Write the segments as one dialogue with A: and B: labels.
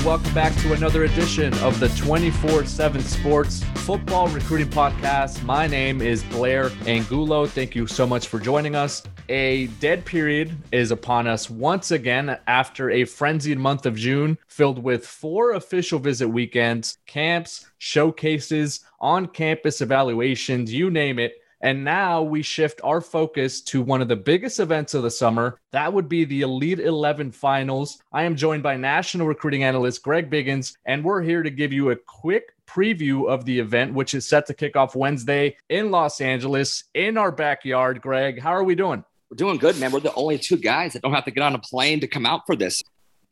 A: and welcome back to another edition of the 24 7 Sports Football Recruiting Podcast. My name is Blair Angulo. Thank you so much for joining us. A dead period is upon us once again after a frenzied month of June filled with four official visit weekends, camps, showcases, on campus evaluations, you name it. And now we shift our focus to one of the biggest events of the summer. That would be the Elite 11 finals. I am joined by national recruiting analyst Greg Biggins, and we're here to give you a quick preview of the event, which is set to kick off Wednesday in Los Angeles in our backyard. Greg, how are we doing?
B: We're doing good, man. We're the only two guys that don't have to get on a plane to come out for this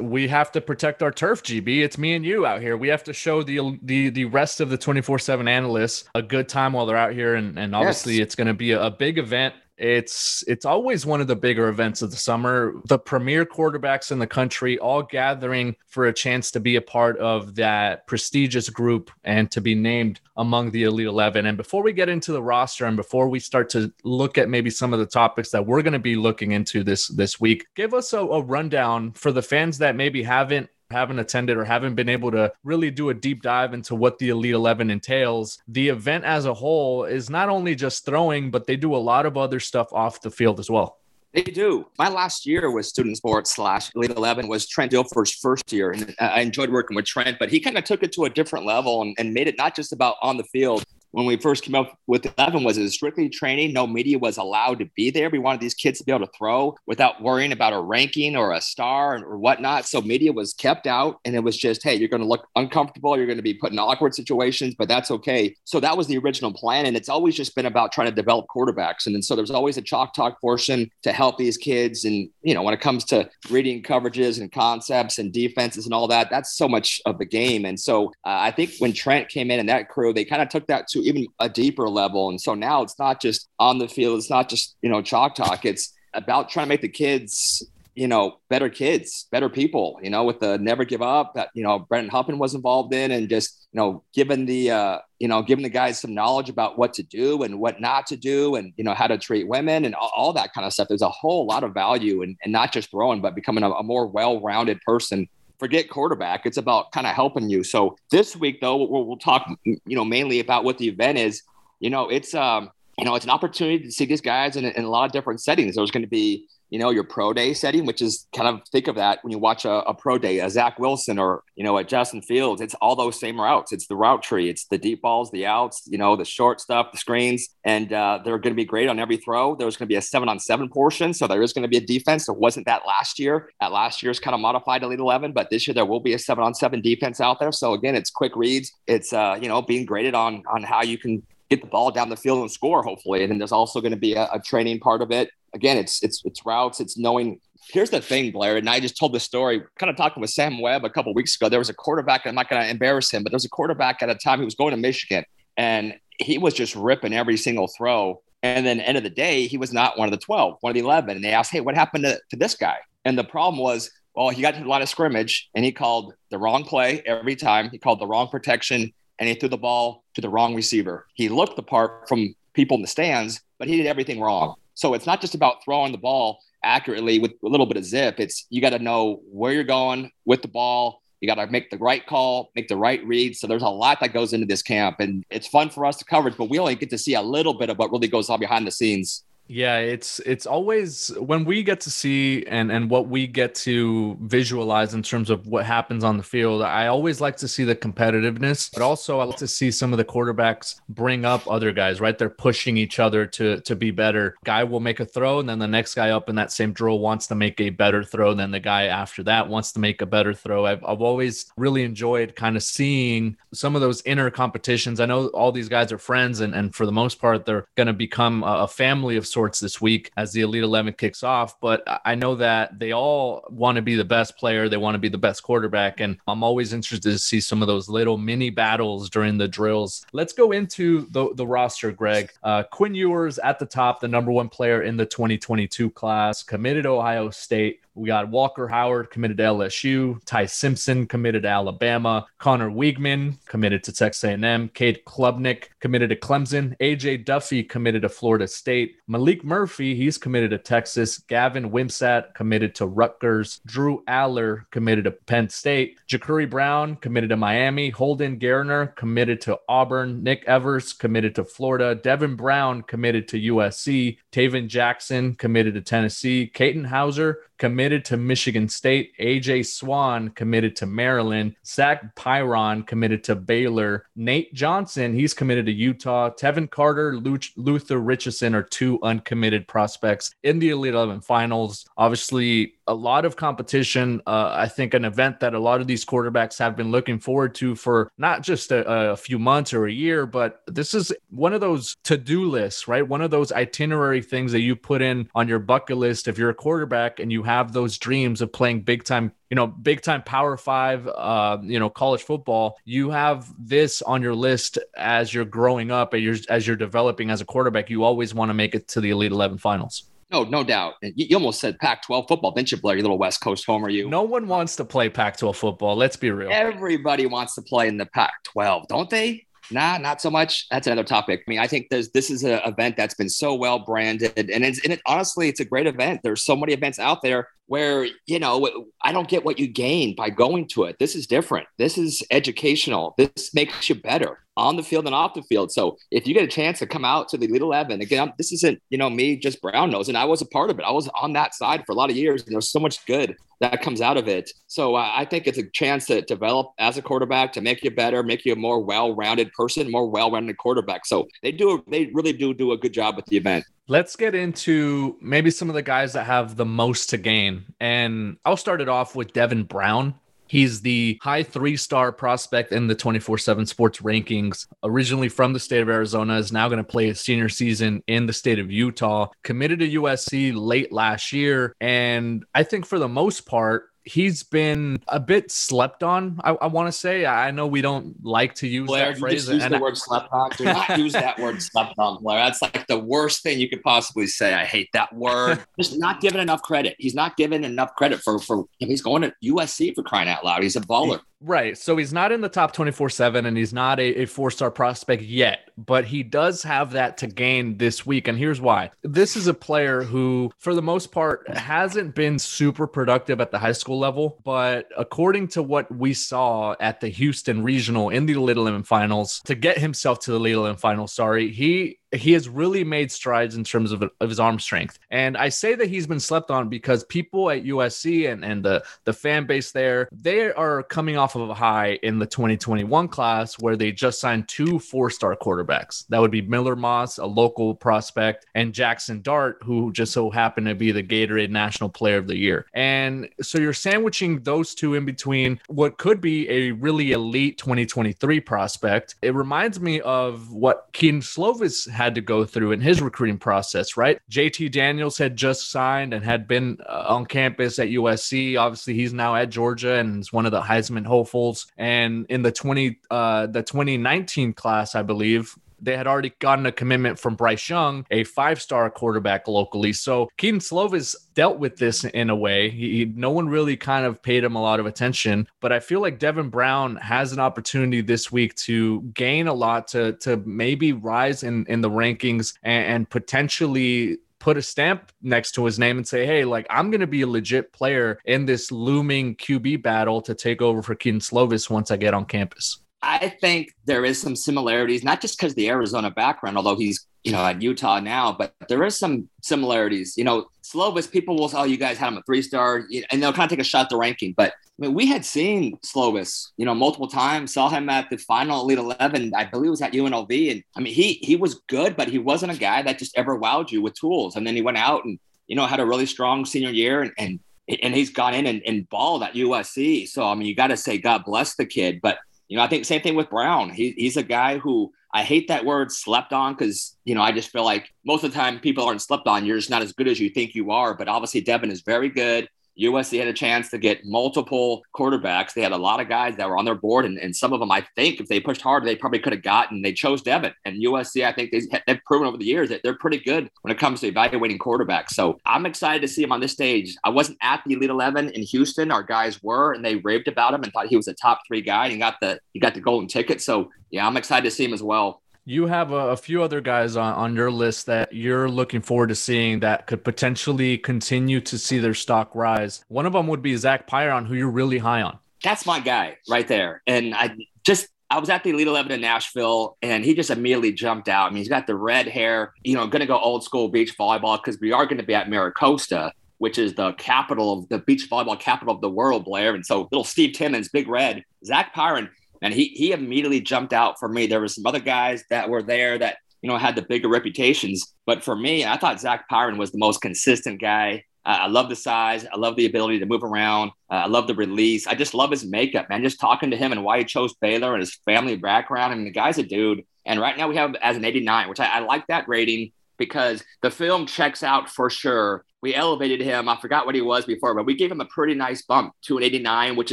A: we have to protect our turf gb it's me and you out here. We have to show the the the rest of the 24-7 analysts a good time while they're out here. And, and obviously yes. it's going to be a, a, big event it's it's always one of the bigger events of the summer. The premier quarterbacks in the country all gathering for a chance to be a part of that prestigious group and to be named among the Elite 11. And before we get into the roster and before we start to look at maybe some of the topics that we're going to be looking into this this week, give us a, a rundown for the fans that maybe haven't haven't attended or haven't been able to really do a deep dive into what the Elite 11 entails, the event as a whole is not only just throwing, but they do a lot of other stuff off the field as well.
B: They do. My last year with student sports slash Elite 11 was Trent Dilfer's first year. And I enjoyed working with Trent, but he kind of took it to a different level and, and made it not just about on the field, when we first came up with 11 was it was strictly training. No media was allowed to be there. We wanted these kids to be able to throw without worrying about a ranking or a star or whatnot. So media was kept out and it was just, hey, you're going to look uncomfortable. You're going to be put in awkward situations, but that's okay. So that was the original plan. And it's always just been about trying to develop quarterbacks. And then so there's always a chalk talk portion to help these kids. And, you know, when it comes to reading coverages and concepts and defenses and all that, that's so much of the game. And so uh, I think when Trent came in and that crew, they kind of took that to even a deeper level. And so now it's not just on the field, it's not just, you know, chalk talk. It's about trying to make the kids, you know, better kids, better people, you know, with the never give up that, you know, Brennan Huffman was involved in and just, you know, giving the, uh, you know, giving the guys some knowledge about what to do and what not to do and, you know, how to treat women and all, all that kind of stuff. There's a whole lot of value and not just throwing, but becoming a, a more well-rounded person forget quarterback. It's about kind of helping you. So this week, though, we'll, we'll, talk, you know, mainly about what the event is. You know, it's um, you know, it's an opportunity to see these guys in, in a lot of different settings. There's going to be you know, your pro day setting, which is kind of think of that when you watch a, a, pro day, a Zach Wilson or, you know, a Justin Fields, it's all those same routes. It's the route tree. It's the deep balls, the outs, you know, the short stuff, the screens, and uh, they're going to be great on every throw. There's going to be a seven on seven portion. So there is going to be a defense. There wasn't that last year. At last year's kind of modified Elite 11, but this year there will be a seven on seven defense out there. So again, it's quick reads. It's, uh, you know, being graded on, on how you can get the ball down the field and score, hopefully. And then there's also going to be a, a training part of it again, it's it's it's routes, it's knowing. Here's the thing, Blair, and I just told the story. Kind of talking with Sam Webb a couple weeks ago. There was a quarterback. I'm not going to embarrass him, but there was a quarterback at a time he was going to Michigan, and he was just ripping every single throw. And then end of the day, he was not one of the 12, one of the 11. And they asked, hey, what happened to, to this guy? And the problem was, well, he got to the line of scrimmage and he called the wrong play every time. He called the wrong protection and he threw the ball to the wrong receiver. He looked the part from people in the stands, but he did everything wrong. So it's not just about throwing the ball accurately with a little bit of zip. It's you got to know where you're going with the ball. You got to make the right call, make the right read. So there's a lot that goes into this camp, and it's fun for us to cover it, but we only get to see a little bit of what really goes on behind the scenes.
A: Yeah, it's it's always when we get to see and and what we get to visualize in terms of what happens on the field. I always like to see the competitiveness, but also I like to see some of the quarterbacks bring up other guys. Right, they're pushing each other to to be better. Guy will make a throw, and then the next guy up in that same drill wants to make a better throw. Then the guy after that wants to make a better throw. I've I've always really enjoyed kind of seeing some of those inner competitions. I know all these guys are friends, and and for the most part, they're going to become a family of sorts this week as the Elite 11 kicks off. But I know that they all want to be the best player, they want to be the best quarterback. And I'm always interested to see some of those little mini battles during the drills. Let's go into the, the roster, Greg. Uh, Quinn Ewers at the top, the number one player in the 2022 class, committed Ohio State We got Walker Howard committed to LSU, Ty Simpson committed to Alabama, Conner Weigman committed to Texas A&M, Cade Klubnik committed to Clemson, AJ Duffy committed to Florida State, Maalik Murphy he's committed to Texas, Gavin Wimsatt committed to Rutgers, Drew Allar committed to Penn State, Jacurri Brown committed to Miami, Holden Geriner committed to Auburn, Nick Evers committed to Florida, Devin Brown committed to USC, Tayven Jackson committed to Tennessee, Katin Houser committed to Michigan State. AJ Swann committed to Maryland. Zach Pyron committed to Baylor. Nate Johnson, he's committed to Utah. Tevin Carter, Luther Richardson are two uncommitted prospects in the Elite 11 finals. Obviously, a lot of competition. Uh, I think an event that a lot of these quarterbacks have been looking forward to for not just a, a few months or a year, but this is one of those to do lists, right? One of those itinerary things that you put in on your bucket list if you're a quarterback and you have those dreams of playing big time, you know, big time power five, uh, you know, college football, you have this on your list as you're growing up and you're, as you're developing as a quarterback, you always want to make it to the Elite 11 finals.
B: No, no doubt. You, almost said Pac-12 football, didn't you, Blair? You little West Coast homer, you.
A: No one wants to play Pac-12 football. Let's be real.
B: Everybody wants to play in the Pac-12, don't they? Nah, not so much. That's another topic. I mean, I think there's this is an event that's been so well branded, and it's and it honestly, it's a great event. There's so many events out there where you know I don't get what you gain by going to it. This is different. This is educational. This makes you better on the field and off the field. So if you get a chance to come out to the Elite 11, again, this isn't, you know, me just brown nose. And I was a part of it. I was on that side for a lot of years and there's so much good that comes out of it. So I think it's a chance to develop as a quarterback, to make you better, make you a more well-rounded person, more well-rounded quarterback. So they do, they really do do a good job with the event.
A: Let's get into maybe some of the guys that have the most to gain. And I'll start it off with Devin Brown. He's the high three star prospect in the 24 7 sports rankings. Originally from the state of Arizona, is now going to play his senior season in the state of Utah. Committed to USC late last year. And I think for the most part, he's been a bit slept on. I, I want to say. I know we don't like to use Blair, that phrase.
B: use the I, word slept on. Do not use that word slept on, Blair. That's like the worst thing you could possibly say. I hate that word. Just not given enough credit. He's not given enough credit for for. He's going to USC for crying out loud. He's a baller.
A: Right. So he's not in the top 24 7 and he's not a, a four star prospect yet, but he does have that to gain this week. And here's why this is a player who, for the most part, hasn't been super productive at the high school level. But according to what we saw at the Houston Regional in the Elite 11 Finals, to get himself to the Elite 11 Finals, sorry, he he has really made strides in terms of, of his arm strength. And I say that he's been slept on because people at USC and, and the, the fan base there, they are coming off of a high in the 2021 class where they just signed two four star quarterbacks. That would be Miller Moss, a local prospect, and Jackson Dart, who just so happened to be the Gatorade National Player of the Year. And so you're sandwiching those two in between what could be a really elite 2023 prospect. It reminds me of what Kedon Slovis to go through in his recruiting process, right? JT Daniels had just signed and had been uh, on campus at USC. Obviously, he's now at Georgia and is one of the Heisman hopefuls. And in the 20 uh, the 2019 class, I believe, they had already gotten a commitment from Bryce Young, a five star quarterback locally. So Kedon Slovis dealt with this in a way. He, no one really kind of paid him a lot of attention, but I feel like Devin Brown has an opportunity this week to gain a lot to to maybe rise in in the rankings and, and potentially put a stamp next to his name and say, hey, like I'm going to be a legit player in this looming QB battle to take over for Kedon Slovis once I get on campus.
B: I think there is some similarities, not just because the Arizona background, although he's you know at Utah now, but there is some similarities. You know, Slovis, people will say, "Oh, you guys had him a three star," and they'll kind of take a shot at the ranking. But I mean, we had seen Slovis, you know, multiple times. Saw him at the final Elite Eleven. I believe it was at UNLV, and I mean, he he was good, but he wasn't a guy that just ever wowed you with tools. And then he went out and you know had a really strong senior year, and, and and he's gone in and, and balled at USC. So I mean, you got to say God bless the kid, but you know, I think same thing with Brown. He, he's a guy who I hate that word slept on because, you know, I just feel like most of the time people aren't slept on. You're just not as good as you think you are. But obviously, Devin is very good. USC had a chance to get multiple quarterbacks. They had a lot of guys that were on their board, and, and some of them, I think, if they pushed hard, they probably could have gotten. They chose Devin and USC. I think they, have proven over the years that they're pretty good when it comes to evaluating quarterbacks. So I'm excited to see him on this stage. I wasn't at the Elite Eleven in Houston. Our guys were, and they raved about him and thought he was a top three guy. And he got the he got the golden ticket. So yeah, I'm excited to see him as well
A: you have a, a, few other guys on, on your list that you're looking forward to seeing that could potentially continue to see their stock rise. One of them would be Zach Pyron, who you're really high on.
B: That's my guy right there. And I just I was at the Elite 11 in Nashville and he just immediately jumped out. I mean, he's got the red hair, you know, going to go old school beach volleyball because we are going to be at MiraCosta, which is the capital of the beach volleyball capital of the world, Blair. And so little Steve Timmons, big red, Zach Pyron, and he he immediately jumped out for me. There were some other guys that were there that you know had the bigger reputations, but for me, I thought Zach Pyron was the most consistent guy. Uh, I love the size. I love the ability to move around. Uh, I love the release. I just love his makeup, man. Just talking to him and why he chose Baylor and his family background. I mean, the guy's a dude. And right now we have as an 89, which I, I like that rating because the film checks out for sure. We elevated him. I forgot what he was before, but we gave him a pretty nice bump to an 89, which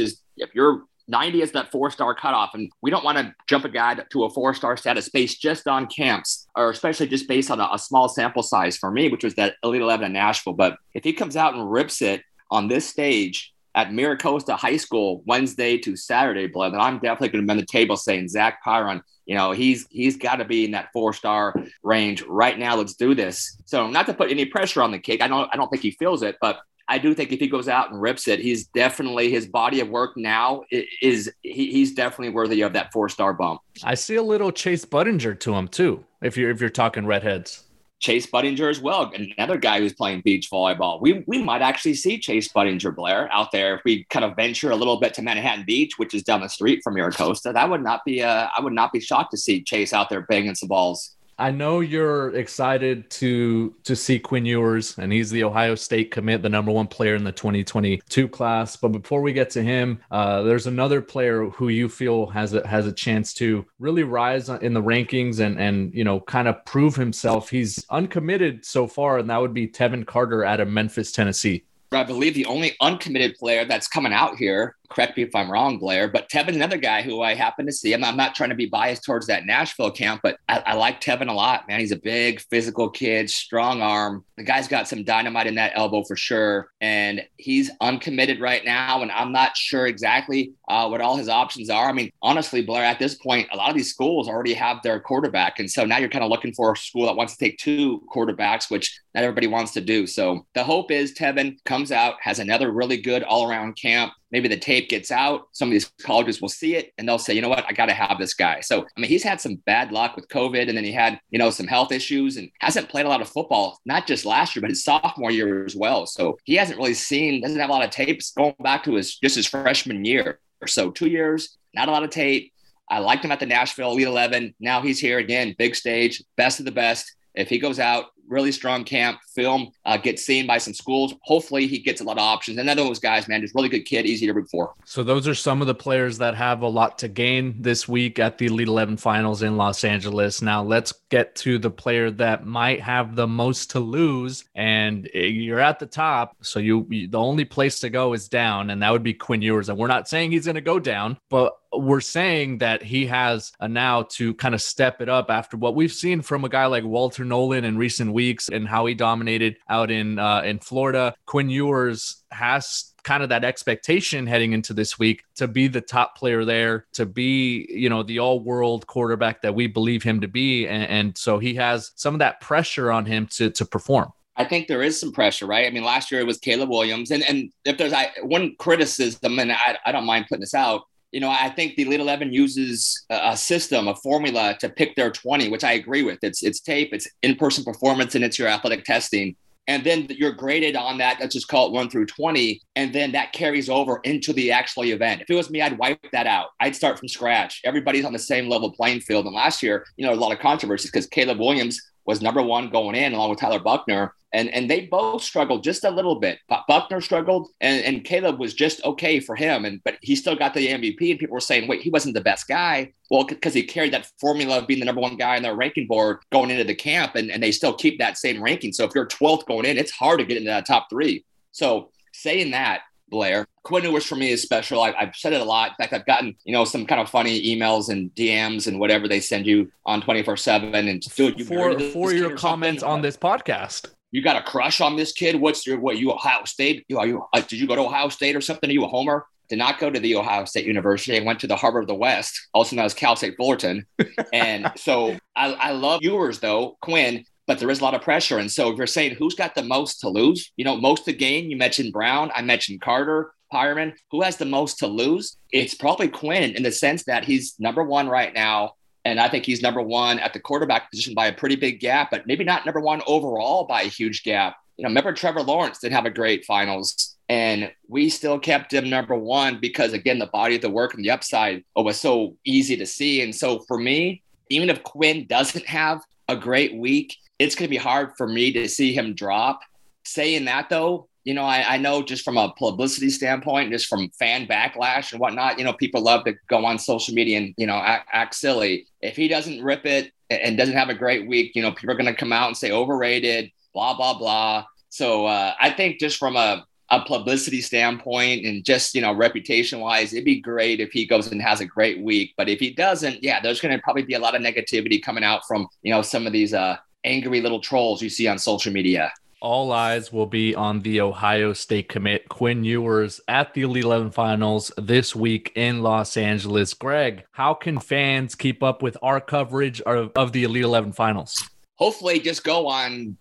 B: is if you're 90 is that four star cutoff. And we don't want to jump a guy to a four star status based just on camps, or especially just based on a, a, small sample size for me, which was that Elite 11 in Nashville. But if he comes out and rips it on this stage at MiraCosta High School Wednesday to Saturday, blood, then I'm definitely going to be on the table saying Zach Pyron. You know, he's he's got to be in that four star range right now. Let's do this. So, not to put any pressure on the kid, I don't I don't think he feels it, but I do think if he goes out and rips it, he's definitely his body of work now is he, he's definitely worthy of that four star bump.
A: I see a little Chase Budinger to him too. If you're if you're talking redheads.
B: Chase Budinger as well, another guy who's playing beach volleyball. We we might actually see Chase Budinger Blair out there if we kind of venture a little bit to Manhattan Beach, which is down the street from MiraCosta. That would not be uh, I would not be shocked to see Chase out there banging some balls.
A: I know you're excited to to see Quinn Ewers, and he's the Ohio State commit, the number one player in the 2022 class. But before we get to him, uh, there's another player who you feel has a has a chance to really rise in the rankings and and you know kind of prove himself. He's uncommitted so far, and that would be Tevin Carter out of Memphis, Tennessee.
B: I believe the only uncommitted player that's coming out here correct me if I'm wrong, Blair, but Tevin's another guy who I happen to see. I'm, I'm not trying to be biased towards that Nashville camp, but I, I, like Tevin a lot, man. He's a big physical kid, strong arm. The guy's got some dynamite in that elbow for sure. And he's uncommitted right now. And I'm not sure exactly uh, what all his options are. I mean, honestly, Blair, at this point, a lot of these schools already have their quarterback. And so now you're kind of looking for a school that wants to take two quarterbacks, which not everybody wants to do. So the hope is Tevin comes out, has another really good all around camp, maybe the tape gets out. Some of these colleges will see it and they'll say, you know what, I got to have this guy. So, I mean, he's had some bad luck with COVID and then he had, you know, some health issues and hasn't played a lot of football, not just last year, but his sophomore year as well. So he hasn't really seen, doesn't have a lot of tapes going back to his just his freshman year or so, two years, not a lot of tape. I liked him at the Nashville Elite 11. Now he's here again, big stage, best of the best. If he goes out, really strong camp, film, uh, gets seen by some schools. Hopefully, he gets a lot of options. Another one those guys, man, just really good kid, easy to root for.
A: So, those are some of the players that have a lot to gain this week at the Elite 11 finals in Los Angeles. Now, let's get to the player that might have the most to lose. And you're at the top. So, you, you the only place to go is down, and that would be Quinn Ewers. And we're not saying he's going to go down, but we're saying that he has a now to kind of step it up after what we've seen from a guy like Walter Nolen in recent weeks and how he dominated out in uh, in Florida. Quinn Ewers has kind of that expectation heading into this week to be the top player there, to be, you know, the all world quarterback that we believe him to be. And, and, so he has some of that pressure on him to, to perform.
B: I think there is some pressure, right? I mean, last year it was Caleb Williams. And, and if there's I, one criticism, and I, I don't mind putting this out, you know, I think the Elite Eleven uses a system, a formula to pick their 20, which I agree with. It's it's tape, it's in-person performance, and it's your athletic testing. And then you're graded on that. Let's just call it one through 20. And then that carries over into the actual event. If it was me, I'd wipe that out. I'd start from scratch. Everybody's on the same level playing field. And last year, you know, a lot of controversies because Caleb Williams was number one going in along with Tyler Buchner. and and they both struggled just a little bit. Buckner struggled, and, and Caleb was just okay for him, and but he still got the MVP. And people were saying, wait, he wasn't the best guy. Well, because he carried that formula of being the number one guy on their ranking board going into the camp, and, and they still keep that same ranking. So if you're 12th going in, it's hard to get into that top three. So saying that, Blair, Quinn Ewers for me is special. I, have said it a lot. In fact, I've gotten you know some kind of funny emails and DMs and whatever they send you on twenty four seven. And
A: dude, you for for your comments on this podcast.
B: You got a crush on this kid? What's your what? You Ohio State? You are you? Uh, did you go to Ohio State or something? Are you a homer? Did not go to the Ohio State University. I went to the Harvard of the West, also known as Cal State Fullerton. and so I, I love Ewers though, Quinn but there is a lot of pressure. And so if you're saying who's got the most to lose, you know, most to gain, you mentioned Brown, I mentioned Carter, Pyron, who has the most to lose? It's probably Quinn in the sense that he's number one right now. And I think he's number one at the quarterback position by a pretty big gap, but maybe not number one overall by a huge gap. You know, remember Trevor Lawrence didn't have a great finals. And we still kept him number one because, again, the body of the work and the upside was so easy to see. And so for me, even if Quinn doesn't have a great week, it's going to be hard for me to see him drop. Saying that though, you know, I, I, know just from a publicity standpoint, just from fan backlash and whatnot, you know, people love to go on social media and, you know, act, act silly. If he doesn't rip it and doesn't have a great week, you know, people are going to come out and say overrated, blah, blah, blah. So uh, I think just from a, a publicity standpoint and just, you know, reputation wise, it'd be great if he goes and has a great week. But if he doesn't, yeah, there's going to probably be a lot of negativity coming out from, you know, some of these, uh, angry little trolls you see on social media.
A: All eyes will be on the Ohio State commit Quinn Ewers at the Elite 11 finals this week in Los Angeles. Greg, how can fans keep up with our coverage of, of the Elite 11 finals?
B: Hopefully, just go on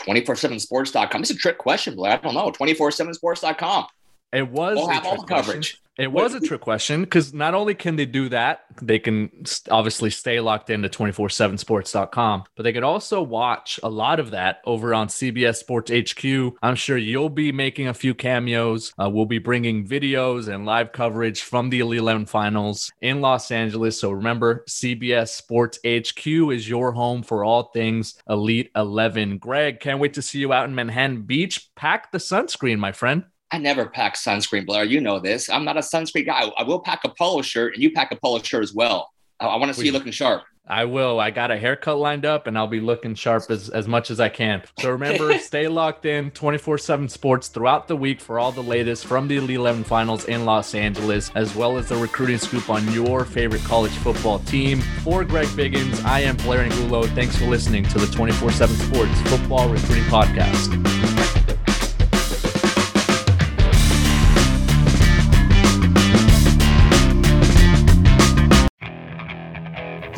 B: 247sports.com. It's a trick question, but I don't know. 247sports.com.
A: It was we'll have all the coverage. It was a trick question because not only can they do that, they can obviously stay locked into 247sports.com, but they could also watch a lot of that over on CBS Sports HQ. I'm sure you'll be making a few cameos. Uh, we'll be bringing videos and live coverage from the Elite 11 finals in Los Angeles. So remember, CBS Sports HQ is your home for all things Elite 11. Greg, can't wait to see you out in Manhattan Beach. Pack the sunscreen, my friend.
B: I never pack sunscreen, Blair. You know this. I'm not a sunscreen guy. I will pack a polo shirt, and you pack a polo shirt as well. I, I want to see you looking sharp.
A: I will. I got a haircut lined up and I'll be looking sharp as, as much as I can. So remember, stay locked in 24 7 sports throughout the week for all the latest from the Elite 11 finals in Los Angeles, as well as the recruiting scoop on your favorite college football team. For Greg Biggins, I am Blair Angulo. Thanks for listening to the 24 7 Sports Football Recruiting Podcast.